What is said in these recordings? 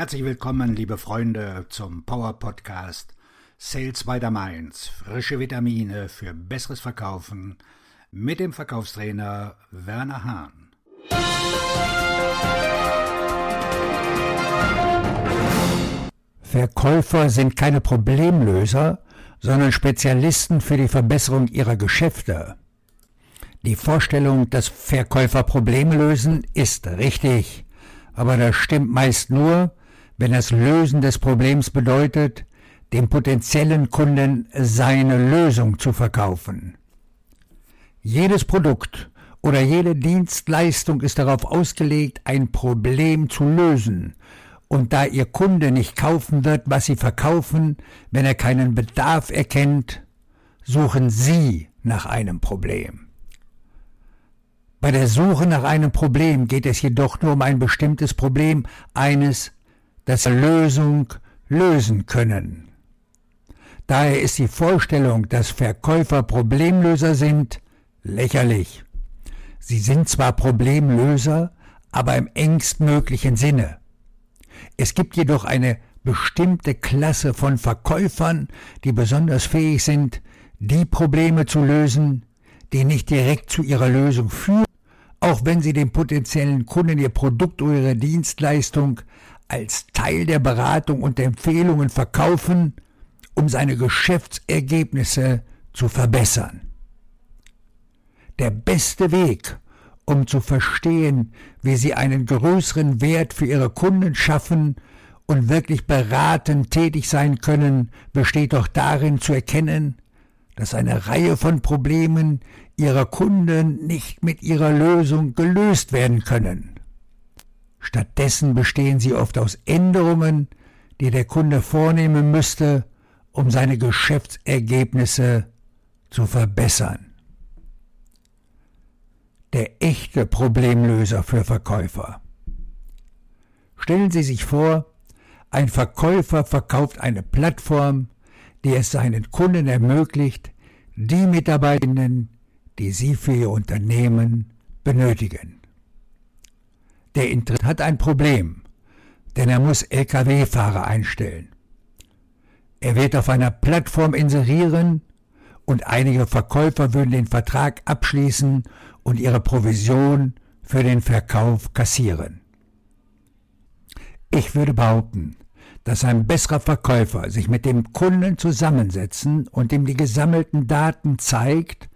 Herzlich willkommen, liebe Freunde, zum Power Podcast Sales by the Mainz. Frische Vitamine für besseres Verkaufen mit dem Verkaufstrainer Werner Hahn. Verkäufer sind keine Problemlöser, sondern Spezialisten für die Verbesserung ihrer Geschäfte. Die Vorstellung, dass Verkäufer Probleme lösen, ist richtig, aber das stimmt meist nur, wenn das Lösen des Problems bedeutet, dem potenziellen Kunden seine Lösung zu verkaufen. Jedes Produkt oder jede Dienstleistung ist darauf ausgelegt, ein Problem zu lösen, und da Ihr Kunde nicht kaufen wird, was Sie verkaufen, wenn er keinen Bedarf erkennt, suchen Sie nach einem Problem. Bei der Suche nach einem Problem geht es jedoch nur um ein bestimmtes Problem, eines, das Lösung lösen können. Daher ist die Vorstellung, dass Verkäufer Problemlöser sind, lächerlich. Sie sind zwar Problemlöser, aber im engstmöglichen Sinne. Es gibt jedoch eine bestimmte Klasse von Verkäufern, die besonders fähig sind, die Probleme zu lösen, die nicht direkt zu ihrer Lösung führen, auch wenn sie dem potenziellen Kunden ihr Produkt oder ihre Dienstleistung als Teil der Beratung und Empfehlungen verkaufen, um seine Geschäftsergebnisse zu verbessern. Der beste Weg, um zu verstehen, wie sie einen größeren Wert für ihre Kunden schaffen und wirklich beratend tätig sein können, besteht doch darin zu erkennen, dass eine Reihe von Problemen ihrer Kunden nicht mit ihrer Lösung gelöst werden können. Stattdessen bestehen sie oft aus Änderungen, die der Kunde vornehmen müsste, um seine Geschäftsergebnisse zu verbessern. Der echte Problemlöser für Verkäufer. Stellen Sie sich vor, ein Verkäufer verkauft eine Plattform, die es seinen Kunden ermöglicht, die Mitarbeitenden, die sie für ihr Unternehmen benötigen. Der Internet hat ein Problem, denn er muss Lkw-Fahrer einstellen. Er wird auf einer Plattform inserieren und einige Verkäufer würden den Vertrag abschließen und ihre Provision für den Verkauf kassieren. Ich würde behaupten, dass ein besserer Verkäufer sich mit dem Kunden zusammensetzen und ihm die gesammelten Daten zeigt,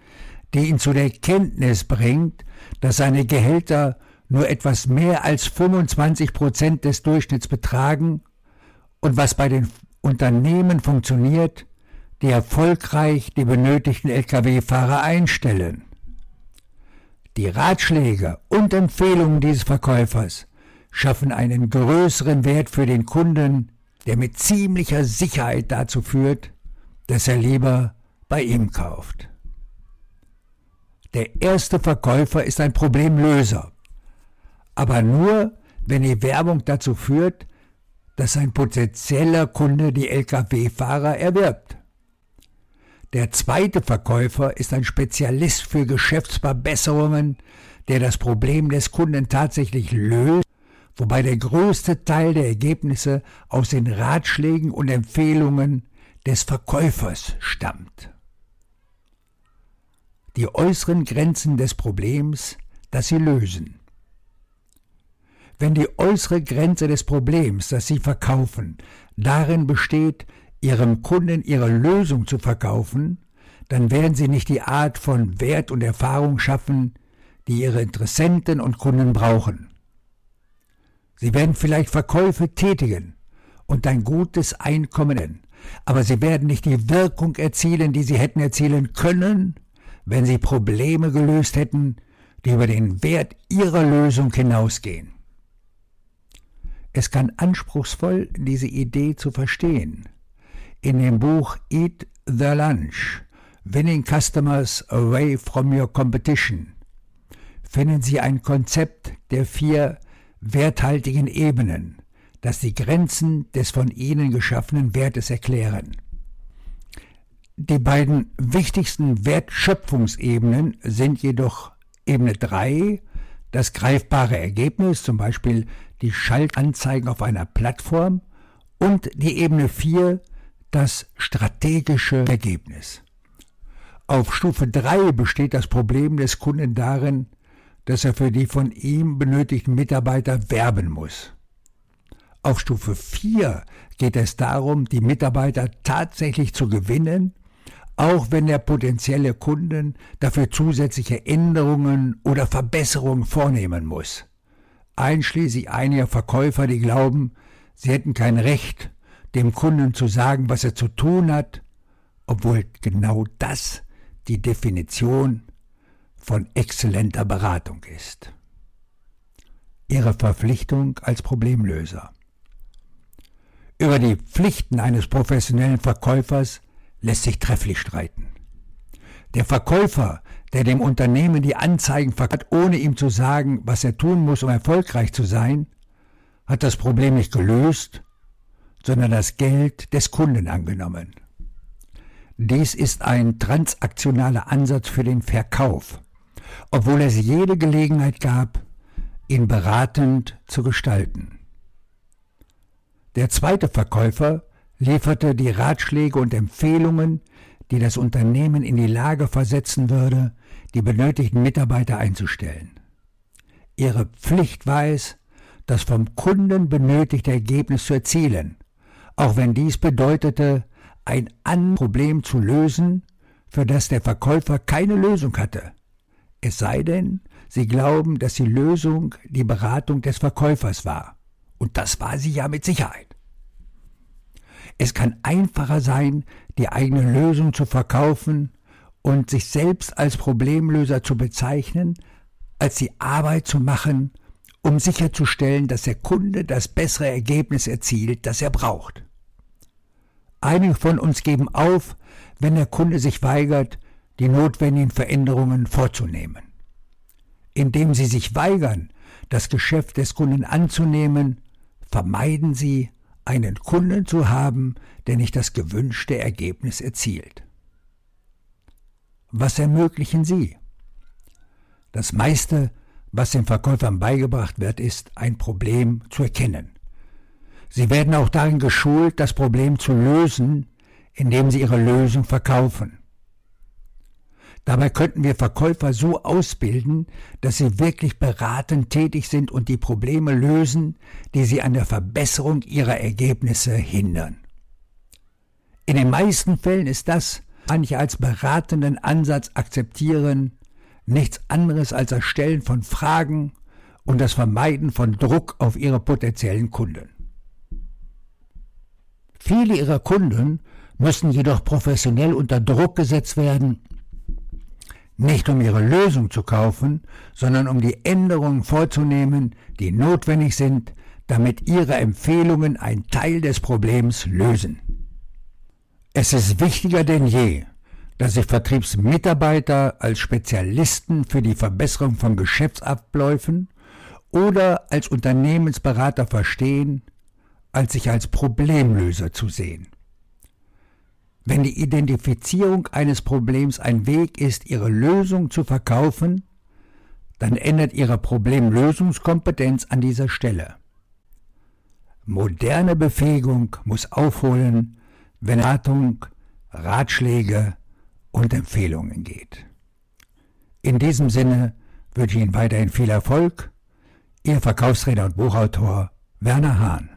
die ihn zu der Kenntnis bringt, dass seine Gehälter nur etwas mehr als 25 Prozent des Durchschnitts betragen und was bei den Unternehmen funktioniert, die erfolgreich die benötigten Lkw-Fahrer einstellen. Die Ratschläge und Empfehlungen dieses Verkäufers schaffen einen größeren Wert für den Kunden, der mit ziemlicher Sicherheit dazu führt, dass er lieber bei ihm kauft. Der erste Verkäufer ist ein Problemlöser aber nur, wenn die Werbung dazu führt, dass ein potenzieller Kunde die Lkw-Fahrer erwirbt. Der zweite Verkäufer ist ein Spezialist für Geschäftsverbesserungen, der das Problem des Kunden tatsächlich löst, wobei der größte Teil der Ergebnisse aus den Ratschlägen und Empfehlungen des Verkäufers stammt. Die äußeren Grenzen des Problems, das sie lösen. Wenn die äußere Grenze des Problems, das Sie verkaufen, darin besteht, Ihrem Kunden Ihre Lösung zu verkaufen, dann werden Sie nicht die Art von Wert und Erfahrung schaffen, die Ihre Interessenten und Kunden brauchen. Sie werden vielleicht Verkäufe tätigen und ein gutes Einkommen, aber Sie werden nicht die Wirkung erzielen, die Sie hätten erzielen können, wenn Sie Probleme gelöst hätten, die über den Wert Ihrer Lösung hinausgehen. Es kann anspruchsvoll, diese Idee zu verstehen. In dem Buch Eat the Lunch, Winning Customers Away from Your Competition, finden Sie ein Konzept der vier werthaltigen Ebenen, das die Grenzen des von Ihnen geschaffenen Wertes erklären. Die beiden wichtigsten Wertschöpfungsebenen sind jedoch Ebene 3, das greifbare Ergebnis, zum Beispiel die Schaltanzeigen auf einer Plattform, und die Ebene 4, das strategische Ergebnis. Auf Stufe 3 besteht das Problem des Kunden darin, dass er für die von ihm benötigten Mitarbeiter werben muss. Auf Stufe 4 geht es darum, die Mitarbeiter tatsächlich zu gewinnen, auch wenn der potenzielle Kunden dafür zusätzliche Änderungen oder Verbesserungen vornehmen muss. Einschließlich einiger Verkäufer, die glauben, sie hätten kein Recht, dem Kunden zu sagen, was er zu tun hat, obwohl genau das die Definition von exzellenter Beratung ist. Ihre Verpflichtung als Problemlöser. Über die Pflichten eines professionellen Verkäufers lässt sich trefflich streiten. Der Verkäufer, der dem Unternehmen die Anzeigen verkauft, ohne ihm zu sagen, was er tun muss, um erfolgreich zu sein, hat das Problem nicht gelöst, sondern das Geld des Kunden angenommen. Dies ist ein transaktionaler Ansatz für den Verkauf, obwohl es jede Gelegenheit gab, ihn beratend zu gestalten. Der zweite Verkäufer lieferte die Ratschläge und Empfehlungen, die das Unternehmen in die Lage versetzen würde, die benötigten Mitarbeiter einzustellen. Ihre Pflicht war es, das vom Kunden benötigte Ergebnis zu erzielen, auch wenn dies bedeutete, ein anderes Problem zu lösen, für das der Verkäufer keine Lösung hatte. Es sei denn, Sie glauben, dass die Lösung die Beratung des Verkäufers war. Und das war sie ja mit Sicherheit. Es kann einfacher sein, die eigene Lösung zu verkaufen und sich selbst als Problemlöser zu bezeichnen, als die Arbeit zu machen, um sicherzustellen, dass der Kunde das bessere Ergebnis erzielt, das er braucht. Einige von uns geben auf, wenn der Kunde sich weigert, die notwendigen Veränderungen vorzunehmen. Indem sie sich weigern, das Geschäft des Kunden anzunehmen, vermeiden sie, einen Kunden zu haben, der nicht das gewünschte Ergebnis erzielt. Was ermöglichen Sie? Das meiste, was den Verkäufern beigebracht wird, ist, ein Problem zu erkennen. Sie werden auch darin geschult, das Problem zu lösen, indem sie ihre Lösung verkaufen. Dabei könnten wir Verkäufer so ausbilden, dass sie wirklich beratend tätig sind und die Probleme lösen, die sie an der Verbesserung ihrer Ergebnisse hindern. In den meisten Fällen ist das, manche als beratenden Ansatz akzeptieren, nichts anderes als das Stellen von Fragen und das Vermeiden von Druck auf ihre potenziellen Kunden. Viele ihrer Kunden müssen jedoch professionell unter Druck gesetzt werden, nicht um ihre Lösung zu kaufen, sondern um die Änderungen vorzunehmen, die notwendig sind, damit ihre Empfehlungen einen Teil des Problems lösen. Es ist wichtiger denn je, dass sich Vertriebsmitarbeiter als Spezialisten für die Verbesserung von Geschäftsabläufen oder als Unternehmensberater verstehen, als sich als Problemlöser zu sehen. Wenn die Identifizierung eines Problems ein Weg ist, ihre Lösung zu verkaufen, dann ändert ihre Problemlösungskompetenz an dieser Stelle. Moderne Befähigung muss aufholen, wenn Ratung, Ratschläge und Empfehlungen geht. In diesem Sinne wünsche ich Ihnen weiterhin viel Erfolg. Ihr Verkaufsredner und Buchautor Werner Hahn.